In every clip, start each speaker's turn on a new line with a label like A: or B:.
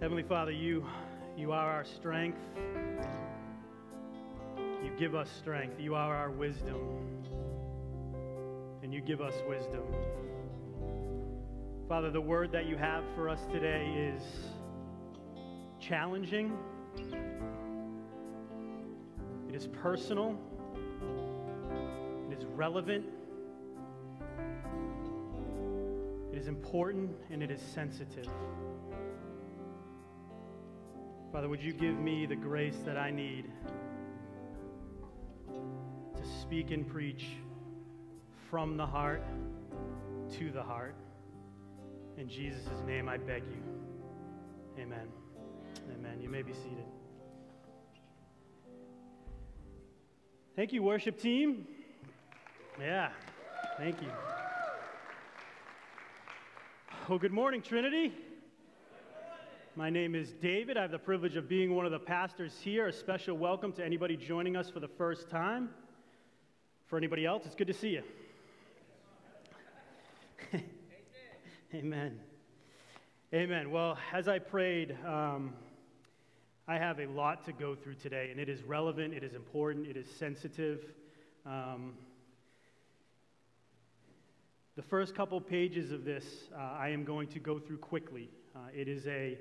A: Heavenly Father, you, you are our strength. You give us strength. You are our wisdom. And you give us wisdom. Father, the word that you have for us today is challenging, it is personal, it is relevant, it is important, and it is sensitive. Father, would you give me the grace that I need to speak and preach from the heart to the heart? In Jesus' name, I beg you. Amen. Amen. You may be seated. Thank you, worship team. Yeah, thank you. Well, good morning, Trinity. My name is David. I have the privilege of being one of the pastors here. A special welcome to anybody joining us for the first time. For anybody else, it's good to see you. Amen. Amen. Well, as I prayed, um, I have a lot to go through today, and it is relevant, it is important, it is sensitive. Um, the first couple pages of this uh, I am going to go through quickly. Uh, it is a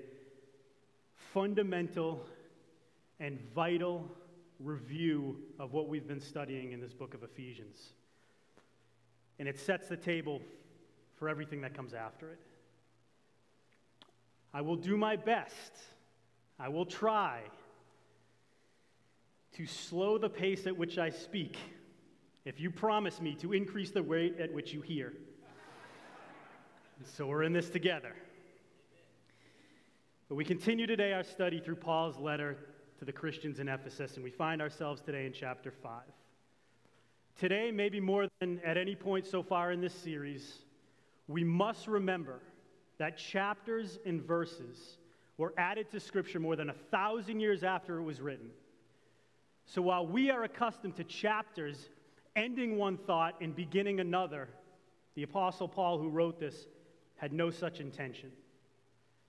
A: fundamental and vital review of what we've been studying in this book of Ephesians. And it sets the table for everything that comes after it. I will do my best, I will try to slow the pace at which I speak if you promise me to increase the rate at which you hear. so we're in this together. But we continue today our study through Paul's letter to the Christians in Ephesus, and we find ourselves today in chapter 5. Today, maybe more than at any point so far in this series, we must remember that chapters and verses were added to Scripture more than a thousand years after it was written. So while we are accustomed to chapters ending one thought and beginning another, the Apostle Paul, who wrote this, had no such intention.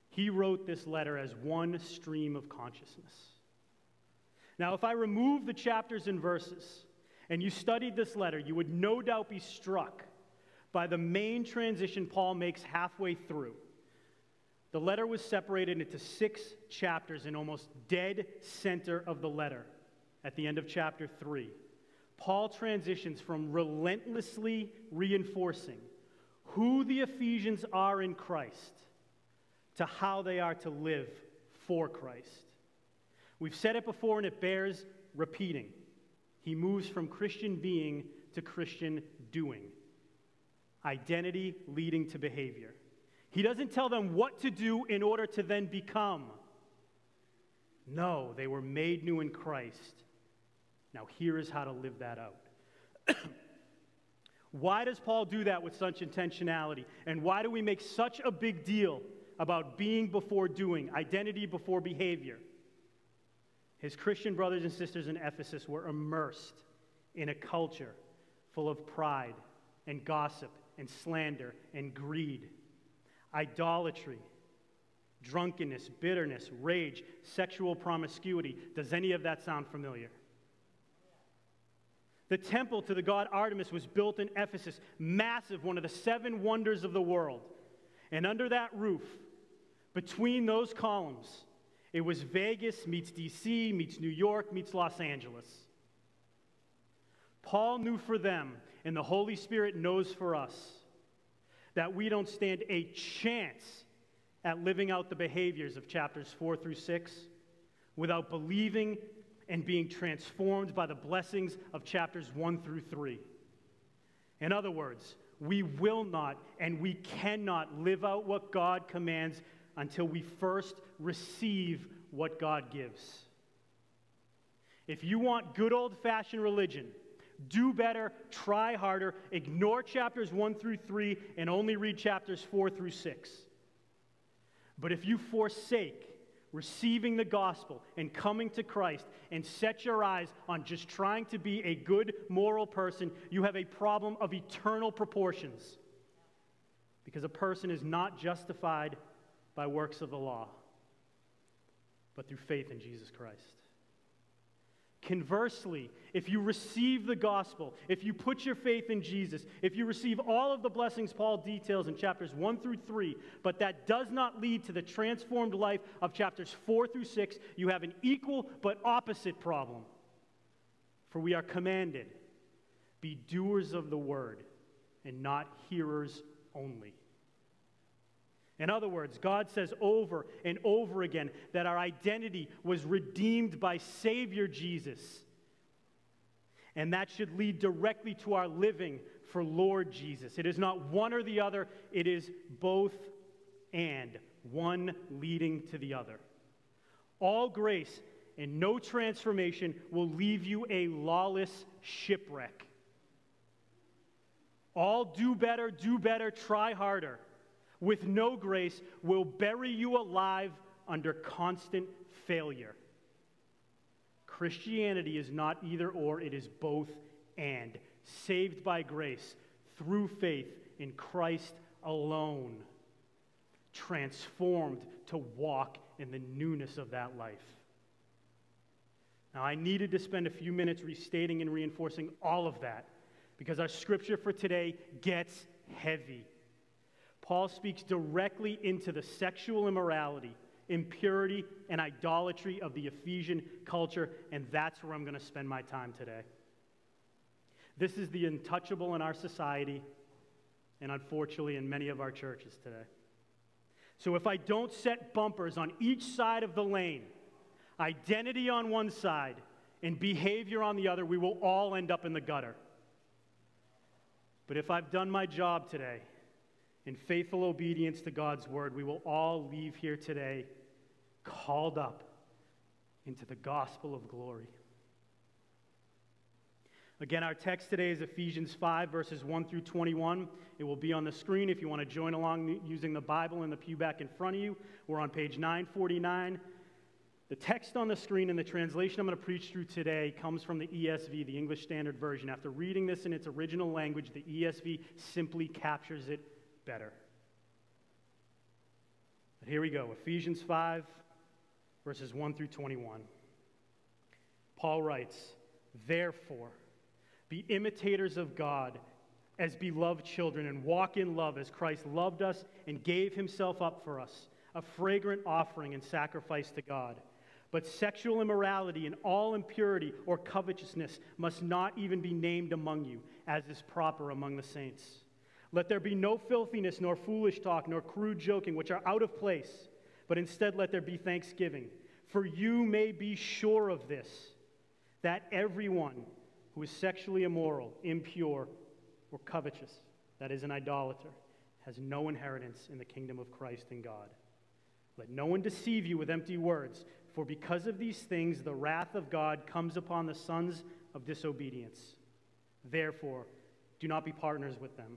A: He wrote this letter as one stream of consciousness. Now, if I remove the chapters and verses and you studied this letter, you would no doubt be struck by the main transition Paul makes halfway through. The letter was separated into six chapters in almost dead center of the letter at the end of chapter 3. Paul transitions from relentlessly reinforcing who the Ephesians are in Christ to how they are to live for Christ. We've said it before and it bears repeating. He moves from Christian being to Christian doing, identity leading to behavior. He doesn't tell them what to do in order to then become. No, they were made new in Christ. Now, here is how to live that out. why does Paul do that with such intentionality? And why do we make such a big deal about being before doing, identity before behavior. His Christian brothers and sisters in Ephesus were immersed in a culture full of pride and gossip and slander and greed, idolatry, drunkenness, bitterness, rage, sexual promiscuity. Does any of that sound familiar? The temple to the god Artemis was built in Ephesus, massive, one of the seven wonders of the world. And under that roof, between those columns, it was Vegas meets DC, meets New York, meets Los Angeles. Paul knew for them, and the Holy Spirit knows for us, that we don't stand a chance at living out the behaviors of chapters 4 through 6 without believing and being transformed by the blessings of chapters 1 through 3. In other words, we will not and we cannot live out what God commands until we first receive what God gives. If you want good old fashioned religion, do better, try harder, ignore chapters 1 through 3, and only read chapters 4 through 6. But if you forsake receiving the gospel and coming to Christ and set your eyes on just trying to be a good moral person, you have a problem of eternal proportions. Because a person is not justified by works of the law, but through faith in Jesus Christ. Conversely, if you receive the gospel, if you put your faith in Jesus, if you receive all of the blessings Paul details in chapters 1 through 3, but that does not lead to the transformed life of chapters 4 through 6, you have an equal but opposite problem. For we are commanded be doers of the word and not hearers only. In other words, God says over and over again that our identity was redeemed by Savior Jesus. And that should lead directly to our living for Lord Jesus. It is not one or the other, it is both and, one leading to the other. All grace and no transformation will leave you a lawless shipwreck. All do better, do better, try harder with no grace will bury you alive under constant failure. Christianity is not either or, it is both and. Saved by grace through faith in Christ alone. Transformed to walk in the newness of that life. Now, I needed to spend a few minutes restating and reinforcing all of that because our scripture for today gets heavy. Paul speaks directly into the sexual immorality, impurity, and idolatry of the Ephesian culture, and that's where I'm going to spend my time today. This is the untouchable in our society, and unfortunately in many of our churches today. So if I don't set bumpers on each side of the lane, identity on one side and behavior on the other, we will all end up in the gutter. But if I've done my job today, in faithful obedience to God's word, we will all leave here today called up into the gospel of glory. Again, our text today is Ephesians 5, verses 1 through 21. It will be on the screen if you want to join along using the Bible in the pew back in front of you. We're on page 949. The text on the screen and the translation I'm going to preach through today comes from the ESV, the English Standard Version. After reading this in its original language, the ESV simply captures it better. But here we go Ephesians 5, verses 1 through 21. Paul writes, Therefore, be imitators of God as beloved children and walk in love as Christ loved us and gave himself up for us, a fragrant offering and sacrifice to God. But sexual immorality and all impurity or covetousness must not even be named among you, as is proper among the saints. Let there be no filthiness, nor foolish talk, nor crude joking, which are out of place, but instead let there be thanksgiving. For you may be sure of this, that everyone who is sexually immoral, impure, or covetous, that is, an idolater, has no inheritance in the kingdom of Christ and God. Let no one deceive you with empty words, for because of these things the wrath of God comes upon the sons of disobedience. Therefore, do not be partners with them.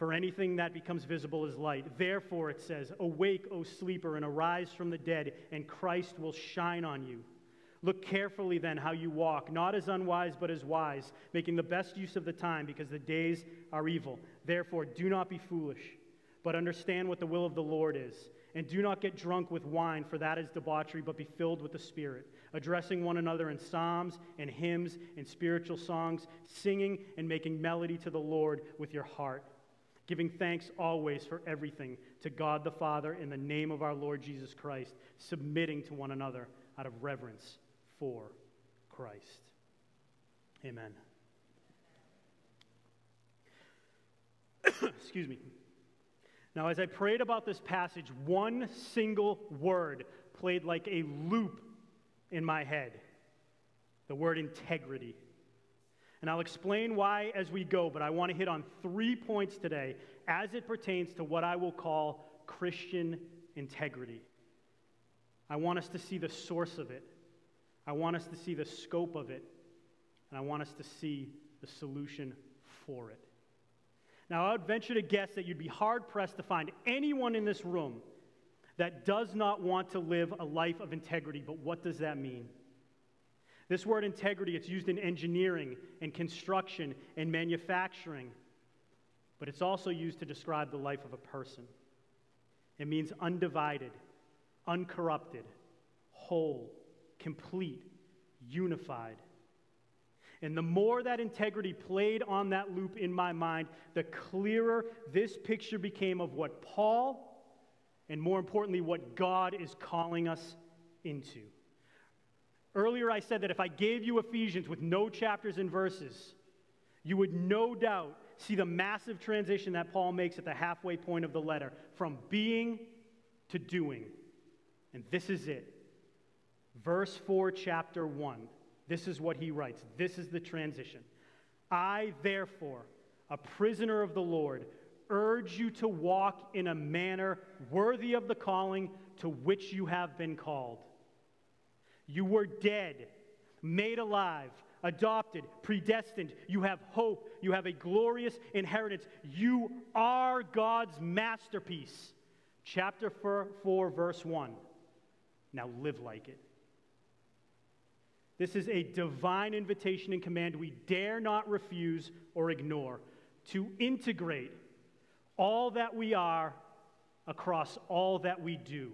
A: For anything that becomes visible is light. Therefore, it says, Awake, O sleeper, and arise from the dead, and Christ will shine on you. Look carefully then how you walk, not as unwise, but as wise, making the best use of the time, because the days are evil. Therefore, do not be foolish, but understand what the will of the Lord is. And do not get drunk with wine, for that is debauchery, but be filled with the Spirit, addressing one another in psalms and hymns and spiritual songs, singing and making melody to the Lord with your heart giving thanks always for everything to God the Father in the name of our Lord Jesus Christ, submitting to one another out of reverence for Christ. Amen. Excuse me. Now, as I prayed about this passage, one single word played like a loop in my head the word integrity. And I'll explain why as we go, but I want to hit on three points today as it pertains to what I will call Christian integrity. I want us to see the source of it, I want us to see the scope of it, and I want us to see the solution for it. Now, I would venture to guess that you'd be hard pressed to find anyone in this room that does not want to live a life of integrity. But what does that mean? This word integrity, it's used in engineering and construction and manufacturing, but it's also used to describe the life of a person. It means undivided, uncorrupted, whole, complete, unified. And the more that integrity played on that loop in my mind, the clearer this picture became of what Paul, and more importantly, what God is calling us into. Earlier, I said that if I gave you Ephesians with no chapters and verses, you would no doubt see the massive transition that Paul makes at the halfway point of the letter from being to doing. And this is it. Verse 4, chapter 1. This is what he writes. This is the transition. I, therefore, a prisoner of the Lord, urge you to walk in a manner worthy of the calling to which you have been called. You were dead, made alive, adopted, predestined. You have hope. You have a glorious inheritance. You are God's masterpiece. Chapter 4, 4 verse 1. Now live like it. This is a divine invitation and command we dare not refuse or ignore to integrate all that we are across all that we do.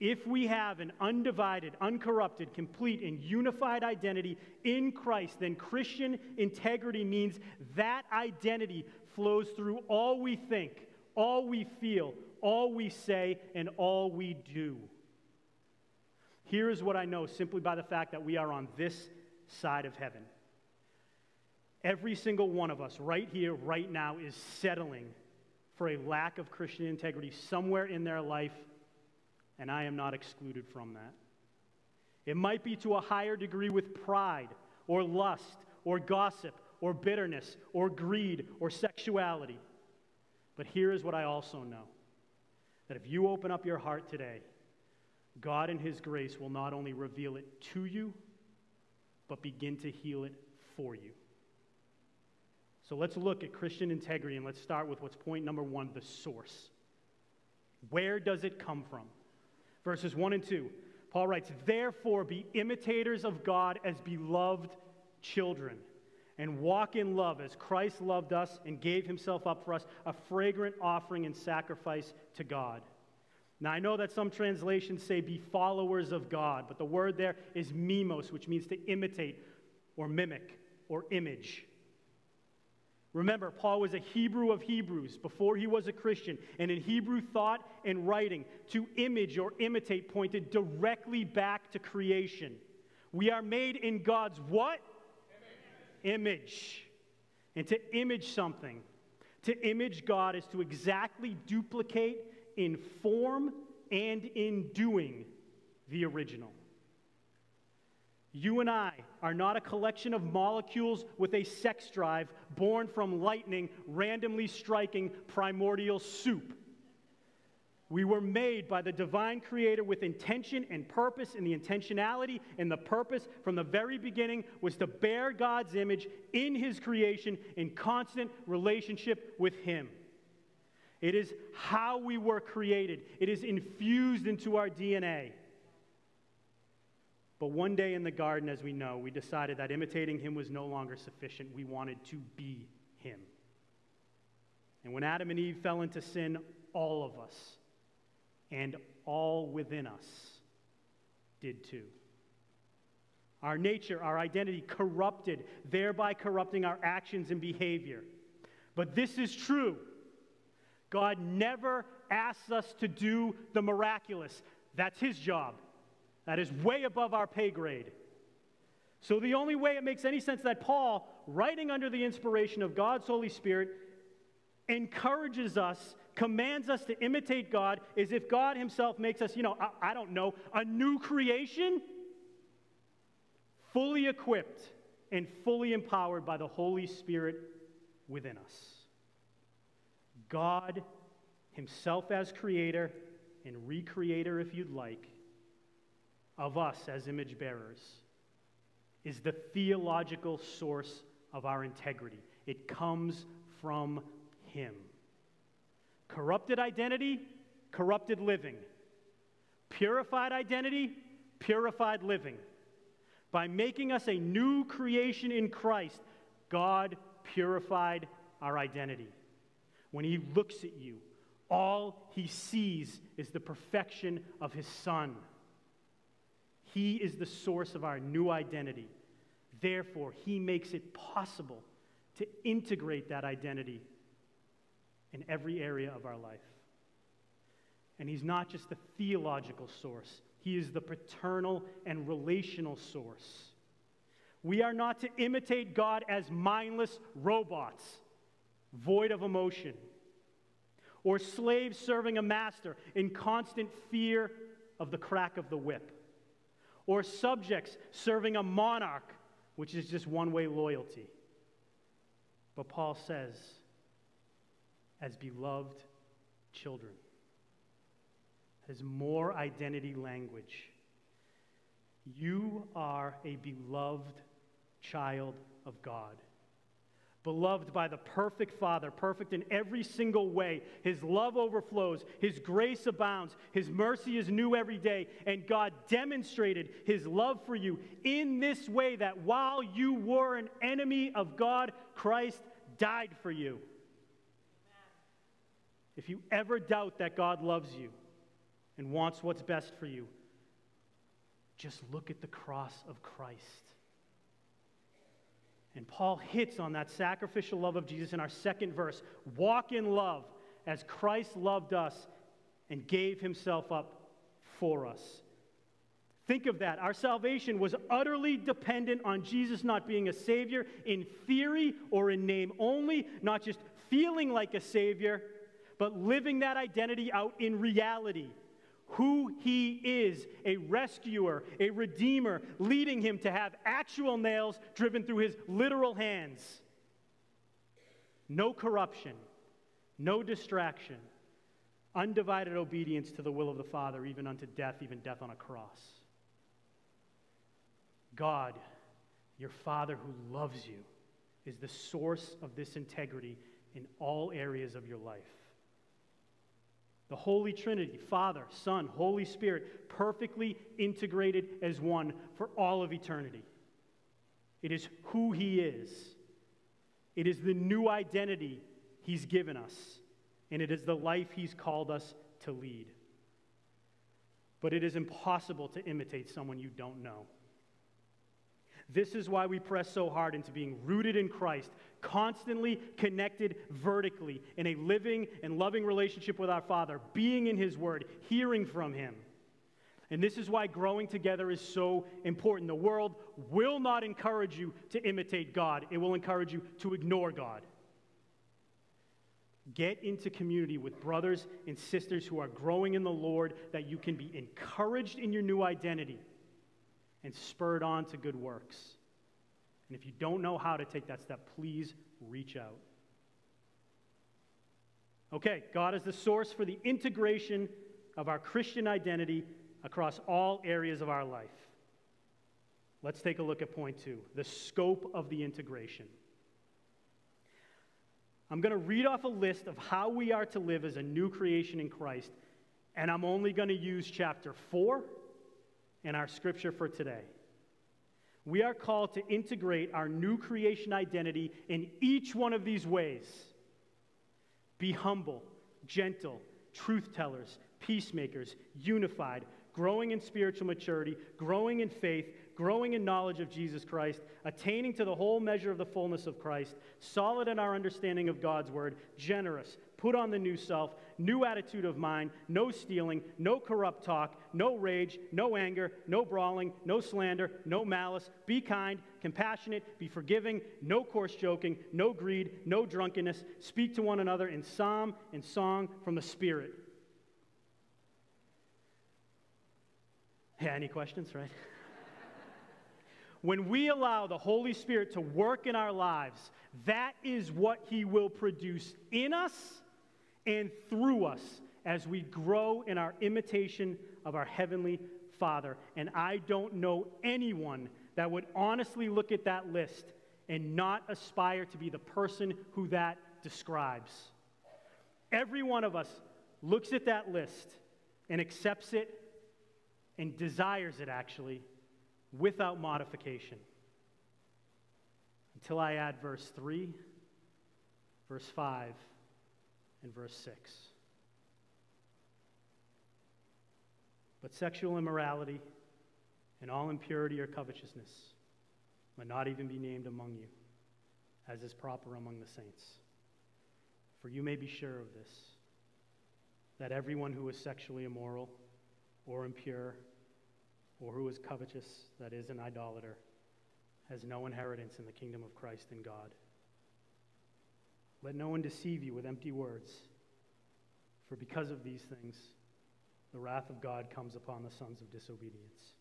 A: If we have an undivided, uncorrupted, complete, and unified identity in Christ, then Christian integrity means that identity flows through all we think, all we feel, all we say, and all we do. Here is what I know simply by the fact that we are on this side of heaven. Every single one of us, right here, right now, is settling for a lack of Christian integrity somewhere in their life, and I am not excluded from that. It might be to a higher degree with pride, or lust, or gossip, or bitterness, or greed, or sexuality. But here is what I also know that if you open up your heart today, God in His grace will not only reveal it to you, but begin to heal it for you. So let's look at Christian integrity and let's start with what's point number one the source. Where does it come from? Verses 1 and 2. Paul writes, Therefore, be imitators of God as beloved children, and walk in love as Christ loved us and gave himself up for us, a fragrant offering and sacrifice to God. Now, I know that some translations say be followers of God, but the word there is mimos, which means to imitate or mimic or image. Remember, Paul was a Hebrew of Hebrews before he was a Christian, and in Hebrew thought and writing, to image or imitate pointed directly back to creation. We are made in God's what? Image. image. And to image something, to image God is to exactly duplicate in form and in doing the original. You and I are not a collection of molecules with a sex drive born from lightning randomly striking primordial soup. We were made by the divine creator with intention and purpose, and the intentionality and the purpose from the very beginning was to bear God's image in his creation in constant relationship with him. It is how we were created, it is infused into our DNA. But one day in the garden, as we know, we decided that imitating him was no longer sufficient. We wanted to be him. And when Adam and Eve fell into sin, all of us and all within us did too. Our nature, our identity corrupted, thereby corrupting our actions and behavior. But this is true God never asks us to do the miraculous. That's His job. That is way above our pay grade. So, the only way it makes any sense that Paul, writing under the inspiration of God's Holy Spirit, encourages us, commands us to imitate God, is if God Himself makes us, you know, I, I don't know, a new creation, fully equipped and fully empowered by the Holy Spirit within us. God Himself as creator and recreator, if you'd like, of us as image bearers, is the theological source of our integrity. It comes from Him. Corrupted identity, corrupted living. Purified identity, purified living. By making us a new creation in Christ, God purified our identity. When He looks at you, all He sees is the perfection of His Son. He is the source of our new identity. Therefore, He makes it possible to integrate that identity in every area of our life. And He's not just the theological source, He is the paternal and relational source. We are not to imitate God as mindless robots, void of emotion, or slaves serving a master in constant fear of the crack of the whip, or subjects serving a monarch, which is just one way loyalty. But Paul says, as beloved children, has more identity language. You are a beloved child of God. Beloved by the perfect Father, perfect in every single way. His love overflows, His grace abounds, His mercy is new every day. And God demonstrated His love for you in this way that while you were an enemy of God, Christ died for you. If you ever doubt that God loves you and wants what's best for you, just look at the cross of Christ. And Paul hits on that sacrificial love of Jesus in our second verse walk in love as Christ loved us and gave himself up for us. Think of that. Our salvation was utterly dependent on Jesus not being a Savior in theory or in name only, not just feeling like a Savior, but living that identity out in reality. Who He is a rescuer, a redeemer, leading Him to have actual nails driven through His literal hands. No corruption, no distraction, undivided obedience to the will of the Father, even unto death, even death on a cross. God, your Father who loves you, is the source of this integrity in all areas of your life. The Holy Trinity, Father, Son, Holy Spirit, perfectly integrated as one for all of eternity. It is who He is, it is the new identity He's given us, and it is the life He's called us to lead. But it is impossible to imitate someone you don't know. This is why we press so hard into being rooted in Christ, constantly connected vertically in a living and loving relationship with our Father, being in His Word, hearing from Him. And this is why growing together is so important. The world will not encourage you to imitate God, it will encourage you to ignore God. Get into community with brothers and sisters who are growing in the Lord that you can be encouraged in your new identity and spurred on to good works. And if you don't know how to take that step, please reach out. Okay, God is the source for the integration of our Christian identity across all areas of our life. Let's take a look at point two the scope of the integration. I'm going to read off a list of how we are to live as a new creation in Christ, and I'm only going to use chapter 4 and our scripture for today. We are called to integrate our new creation identity in each one of these ways be humble, gentle, truth tellers, peacemakers, unified, growing in spiritual maturity, growing in faith, growing in knowledge of Jesus Christ, attaining to the whole measure of the fullness of Christ, solid in our understanding of God's word, generous, put on the new self, new attitude of mind, no stealing, no corrupt talk, no rage, no anger, no brawling, no slander, no malice. Be kind, compassionate, be forgiving, no coarse joking, no greed, no drunkenness. Speak to one another in psalm and song from the Spirit. Yeah, any questions, right? when we allow the Holy Spirit to work in our lives, that is what He will produce in us and through us as we grow in our imitation of our Heavenly Father. And I don't know anyone that would honestly look at that list and not aspire to be the person who that describes. Every one of us looks at that list and accepts it and desires it actually without modification. Until I add verse 3, verse 5, and verse 6. But sexual immorality and all impurity or covetousness may not even be named among you, as is proper among the saints. For you may be sure of this, that everyone who is sexually immoral or impure or who is covetous, that is, an idolater, has no inheritance in the kingdom of Christ and God. Let no one deceive you with empty words, for because of these things, the wrath of God comes upon the sons of disobedience.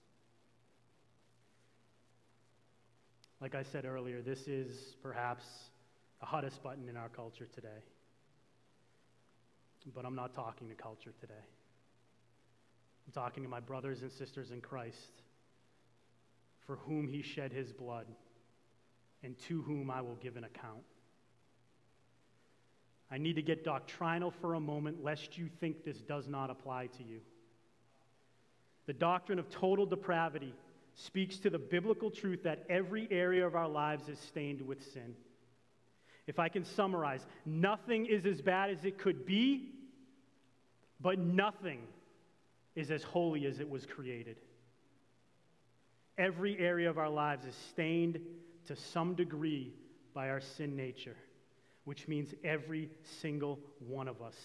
A: Like I said earlier, this is perhaps the hottest button in our culture today. But I'm not talking to culture today. I'm talking to my brothers and sisters in Christ, for whom he shed his blood, and to whom I will give an account. I need to get doctrinal for a moment, lest you think this does not apply to you. The doctrine of total depravity speaks to the biblical truth that every area of our lives is stained with sin. If I can summarize, nothing is as bad as it could be, but nothing is as holy as it was created. Every area of our lives is stained to some degree by our sin nature which means every single one of us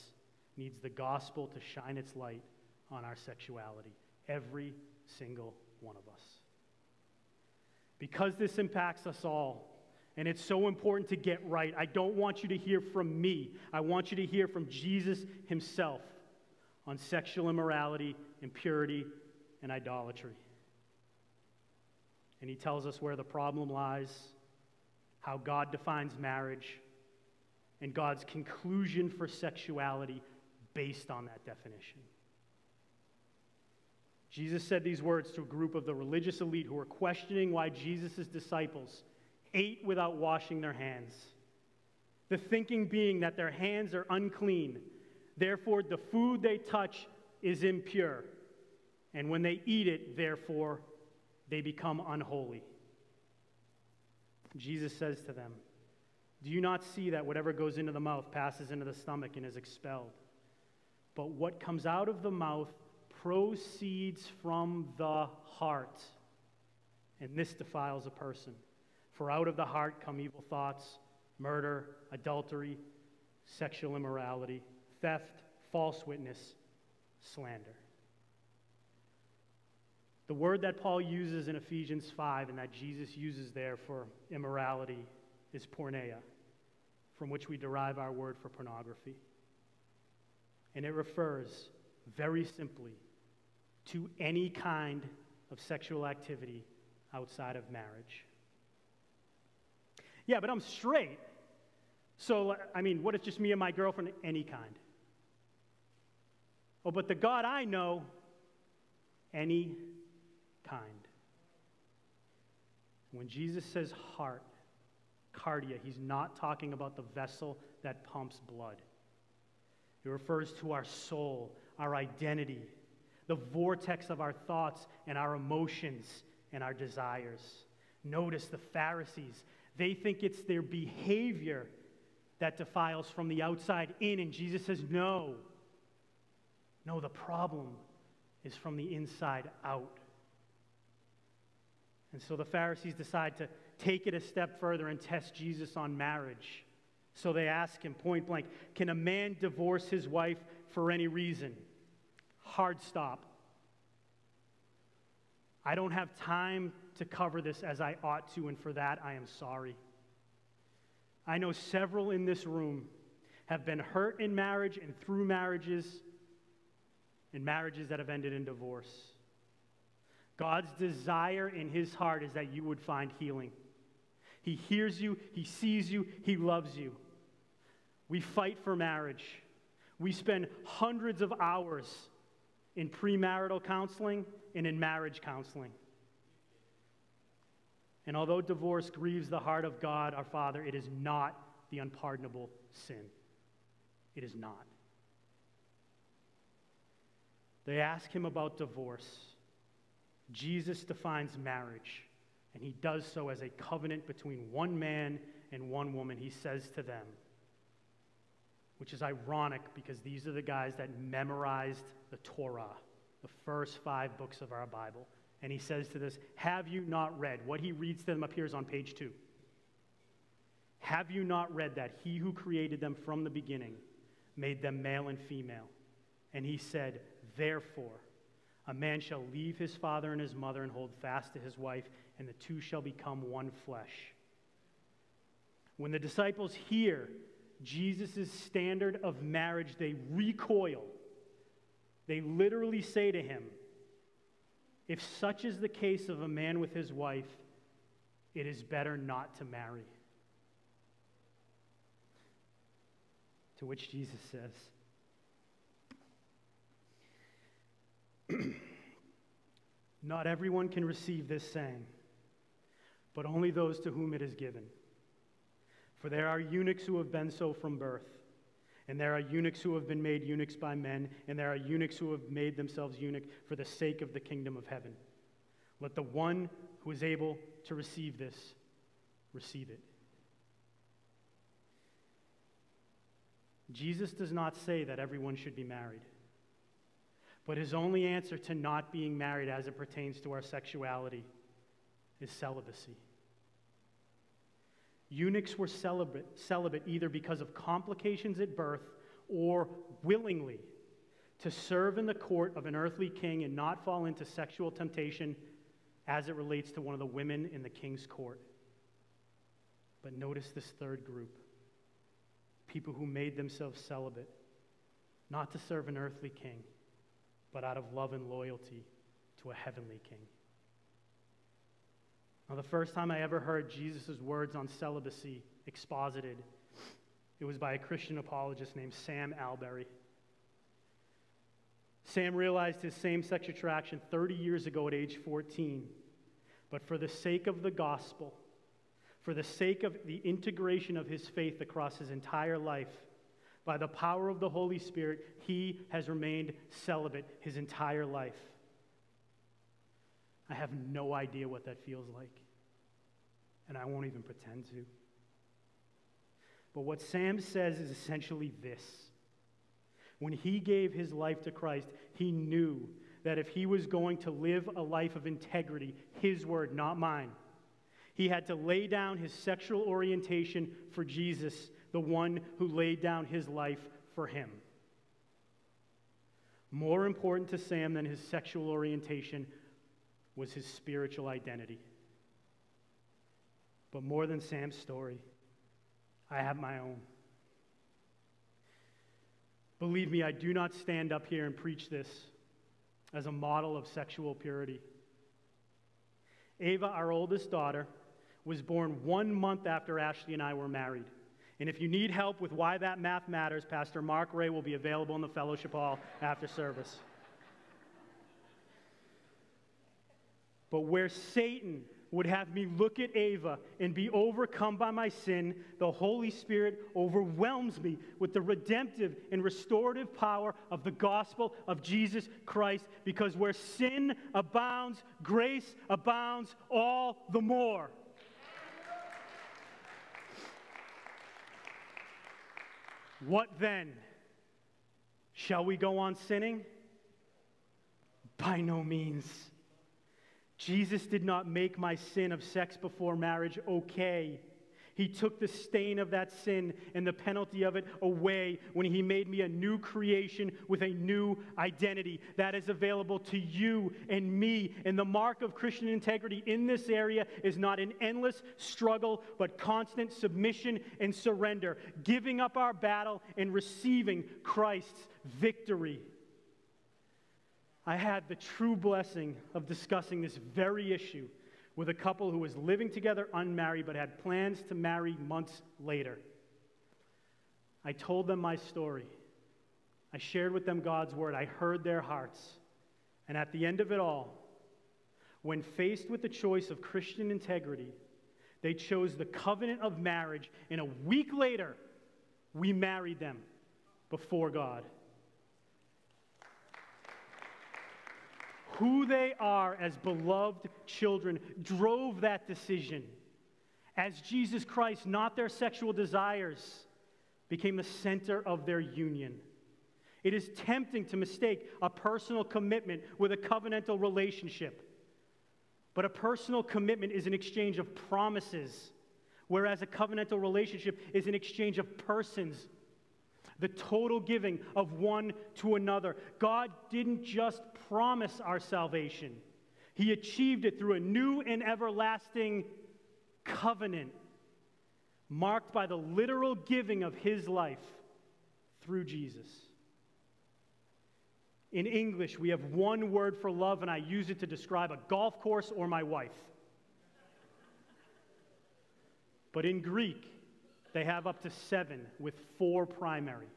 A: needs the gospel to shine its light on our sexuality. Every single one of us. Because this impacts us all, and it's so important to get right, I don't want you to hear from me. I want you to hear from Jesus himself on sexual immorality, impurity, and idolatry. And he tells us where the problem lies, how God defines marriage, and God's conclusion for sexuality based on that definition. Jesus said these words to a group of the religious elite who were questioning why Jesus' disciples ate without washing their hands. The thinking being that their hands are unclean, therefore, the food they touch is impure. And when they eat it, therefore, they become unholy. Jesus says to them, do you not see that whatever goes into the mouth passes into the stomach and is expelled? But what comes out of the mouth proceeds from the heart, and this defiles a person. For out of the heart come evil thoughts, murder, adultery, sexual immorality, theft, false witness, slander. The word that Paul uses in Ephesians 5 and that Jesus uses there for immorality is porneia from which we derive our word for pornography. And it refers very simply to any kind of sexual activity outside of marriage. Yeah, but I'm straight. So, I mean, what if just me and my girlfriend? Any kind. Oh, but the God I know, any kind. When Jesus says heart, cardia. He's not talking about the vessel that pumps blood. It refers to our soul, our identity, the vortex of our thoughts and our emotions and our desires. Notice the Pharisees, they think it's their behavior that defiles from the outside in, and Jesus says, No. No, the problem is from the inside out. And so the Pharisees decide to take it a step further and test Jesus on marriage. So they ask him point blank Can a man divorce his wife for any reason? Hard stop. I don't have time to cover this as I ought to, and for that I am sorry. I know several in this room have been hurt in marriage and through marriages, and marriages that have ended in divorce. God's desire in his heart is that you would find healing. He hears you, He sees you, He loves you. We fight for marriage. We spend hundreds of hours in premarital counseling and in marriage counseling. And although divorce grieves the heart of God our Father, it is not the unpardonable sin. It is not. They ask him about divorce. Jesus defines marriage, and he does so as a covenant between one man and one woman. He says to them, which is ironic because these are the guys that memorized the Torah, the first five books of our Bible. And he says to this, Have you not read? What he reads to them appears on page two. Have you not read that he who created them from the beginning made them male and female? And he said, Therefore, a man shall leave his father and his mother and hold fast to his wife, and the two shall become one flesh. When the disciples hear Jesus' standard of marriage, they recoil. They literally say to him, If such is the case of a man with his wife, it is better not to marry. To which Jesus says, Not everyone can receive this saying, but only those to whom it is given. For there are eunuchs who have been so from birth, and there are eunuchs who have been made eunuchs by men, and there are eunuchs who have made themselves eunuch for the sake of the kingdom of heaven. Let the one who is able to receive this receive it. Jesus does not say that everyone should be married. But his only answer to not being married as it pertains to our sexuality is celibacy. Eunuchs were celibate, celibate either because of complications at birth or willingly to serve in the court of an earthly king and not fall into sexual temptation as it relates to one of the women in the king's court. But notice this third group people who made themselves celibate, not to serve an earthly king but out of love and loyalty to a heavenly king. Now, the first time I ever heard Jesus' words on celibacy exposited, it was by a Christian apologist named Sam Allberry. Sam realized his same sex attraction 30 years ago at age 14. But for the sake of the gospel, for the sake of the integration of his faith across his entire life, by the power of the Holy Spirit, he has remained celibate his entire life. I have no idea what that feels like, and I won't even pretend to. But what Sam says is essentially this when he gave his life to Christ, he knew that if he was going to live a life of integrity, his word, not mine, he had to lay down his sexual orientation for Jesus the one who laid down his life for him. More important to Sam than his sexual orientation was his spiritual identity. But more than Sam's story, I have my own. Believe me, I do not stand up here and preach this as a model of sexual purity. Ava, our oldest daughter, was born one month after Ashley and I were married. And if you need help with why that math matters, Pastor Mark Ray will be available in the fellowship hall after service. But where Satan would have me look at Ava and be overcome by my sin, the Holy Spirit overwhelms me with the redemptive and restorative power of the gospel of Jesus Christ. Because where sin abounds, grace abounds all the more. What then? Shall we go on sinning? By no means. Jesus did not make my sin of sex before marriage okay. He took the stain of that sin and the penalty of it away when He made me a new creation with a new identity that is available to you and me. And the mark of Christian integrity in this area is not an endless struggle, but constant submission and surrender, giving up our battle and receiving Christ's victory. I had the true blessing of discussing this very issue with a couple who was living together unmarried but had plans to marry months later. I told them my story. I shared with them God's word. I heard their hearts. And at the end of it all, When faced with the choice of Christian integrity, they chose the covenant of marriage, and a week later, we married them before God. Who they are as beloved children drove that decision. As Jesus Christ, not their sexual desires, became the center of their union. It is tempting to mistake a personal commitment with a covenantal relationship. But a personal commitment is an exchange of promises, whereas a covenantal relationship is an exchange of persons. The total giving of one to another. God didn't just promise our salvation, He achieved it through a new and everlasting covenant, marked by the literal giving of His life through Jesus. In English, we have one word for love, and I use it to describe a golf course or my wife. But in Greek, they have up to seven with four primary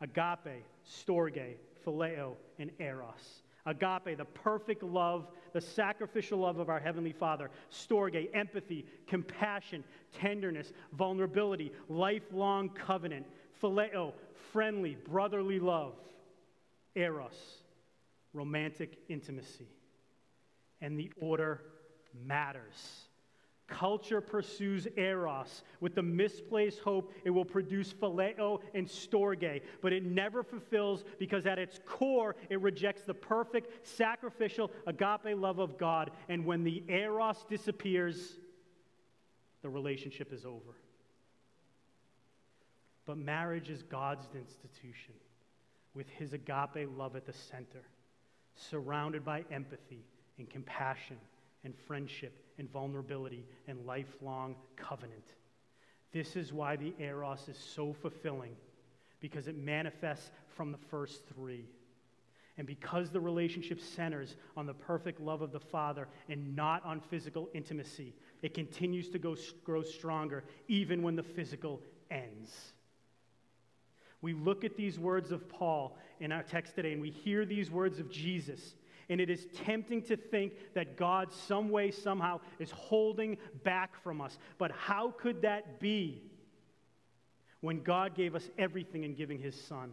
A: agape, storge, phileo, and eros. Agape, the perfect love, the sacrificial love of our Heavenly Father. Storge, empathy, compassion, tenderness, vulnerability, lifelong covenant. Phileo, friendly, brotherly love eros, romantic intimacy. And the order matters. Culture pursues eros with the misplaced hope it will produce phileo and storge, but it never fulfills because at its core it rejects the perfect sacrificial agape love of God. And when the eros disappears, the relationship is over. But marriage is God's institution with his agape love at the center, surrounded by empathy and compassion and friendship and vulnerability and lifelong covenant. This is why the Eros is so fulfilling, because it manifests from the first three. And because the relationship centers on the perfect love of the Father and not on physical intimacy, it continues to go, grow stronger even when the physical ends. We look at these words of Paul in our text today and we hear these words of Jesus. And it is tempting to think that God, some way, somehow, is holding back from us. But how could that be when God gave us everything in giving his Son?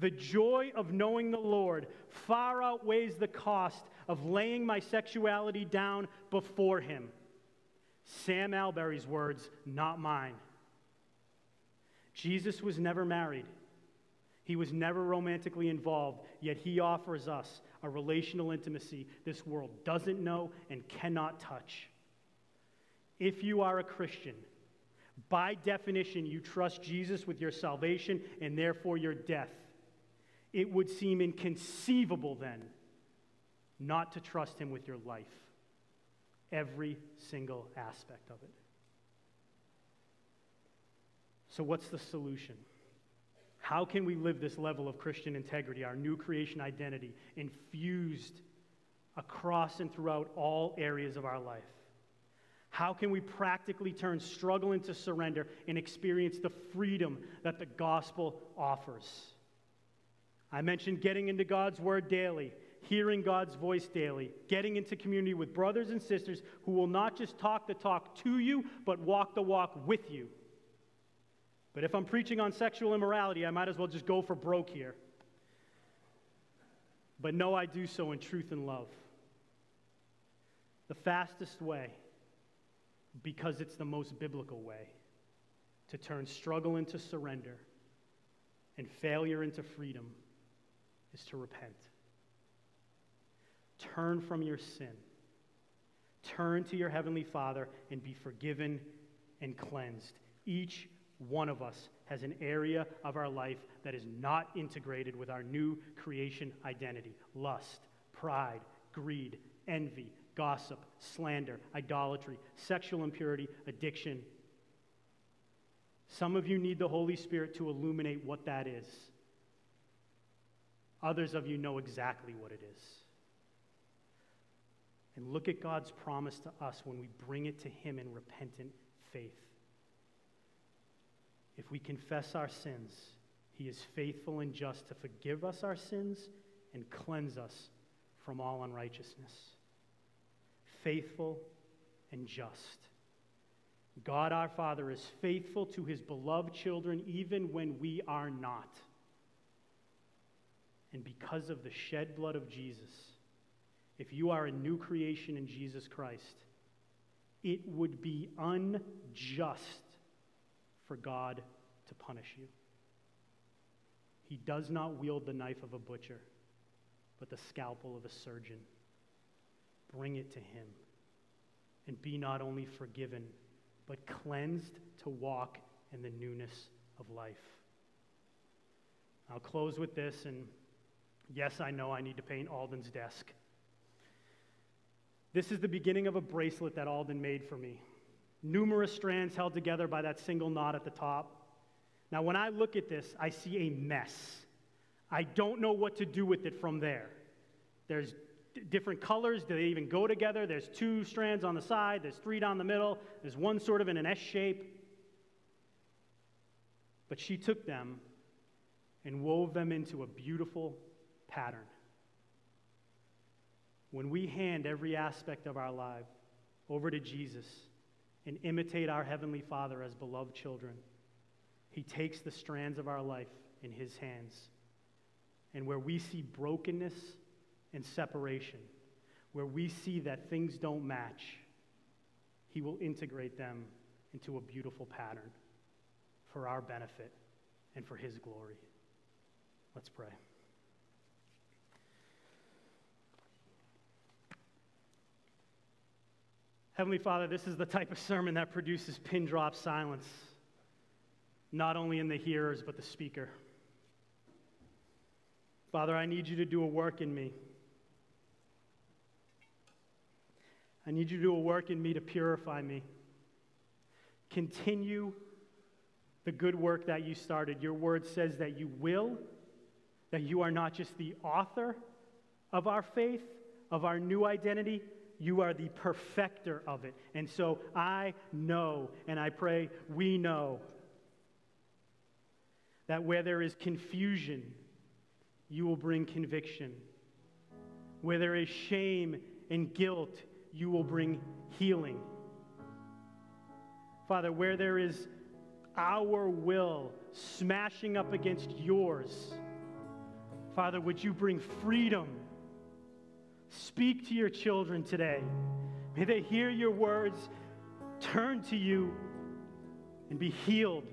A: The joy of knowing the Lord far outweighs the cost of laying my sexuality down before him. Sam Allberry's words, not mine. Jesus was never married. He was never romantically involved, yet he offers us a relational intimacy this world doesn't know and cannot touch. If you are a Christian, by definition, you trust Jesus with your salvation and therefore your death. It would seem inconceivable then not to trust him with your life, every single aspect of it. So, what's the solution? How can we live this level of Christian integrity, our new creation identity, infused across and throughout all areas of our life? How can we practically turn struggle into surrender and experience the freedom that the gospel offers? I mentioned getting into God's word daily, hearing God's voice daily, getting into community with brothers and sisters who will not just talk the talk to you, but walk the walk with you. But if I'm preaching on sexual immorality, I might as well just go for broke here. But no, I do so in truth and love. The fastest way, because it's the most biblical way, to turn struggle into surrender and failure into freedom is to repent. Turn from your sin. Turn to your Heavenly Father and be forgiven and cleansed. Each one of us has an area of our life that is not integrated with our new creation identity lust, pride, greed, envy, gossip, slander, idolatry, sexual impurity, addiction. Some of you need the Holy Spirit to illuminate what that is. Others of you know exactly what it is. And look at God's promise to us when we bring it to Him in repentant faith. If we confess our sins, he is faithful and just to forgive us our sins and cleanse us from all unrighteousness. faithful, and just. God our Father is faithful to his beloved children even when we are not. And because of the shed blood of Jesus, if you are a new creation in Jesus Christ, it would be unjust for God to punish you. He does not wield the knife of a butcher, but the scalpel of a surgeon. Bring it to him and be not only forgiven, but cleansed to walk in the newness of life. I'll close with this, and yes, I know I need to paint Alden's desk. This is the beginning of a bracelet that Alden made for me. Numerous strands held together by that single knot at the top. Now, when I look at this, I see a mess. I don't know what to do with it from there. There's different colors. Do they even go together? There's two strands on the side, there's three down the middle, there's one sort of in an S shape. But she took them and wove them into a beautiful pattern. When we hand every aspect of our life over to Jesus and imitate our Heavenly Father as beloved children, He takes the strands of our life in His hands. And where we see brokenness and separation, where we see that things don't match, He will integrate them into a beautiful pattern for our benefit and for His glory. Let's pray. Heavenly Father, this is the type of sermon that produces pin drop silence, not only in the hearers, but the speaker. Father, I need you to do a work in me. I need you to do a work in me to purify me. Continue the good work that you started. Your word says that you will, that you are not just the author of our faith, of our new identity, you are the perfecter of it. And so I know, and I pray we know, that where there is confusion, you will bring conviction. Where there is shame and guilt, you will bring healing. Father, where there is our will smashing up against yours, Father, would you bring freedom? Speak to your children today. May they hear your words, turn to you, and be healed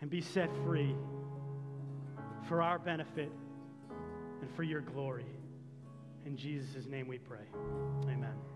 A: and be set free for our benefit and for your glory. In Jesus' name we pray. Amen.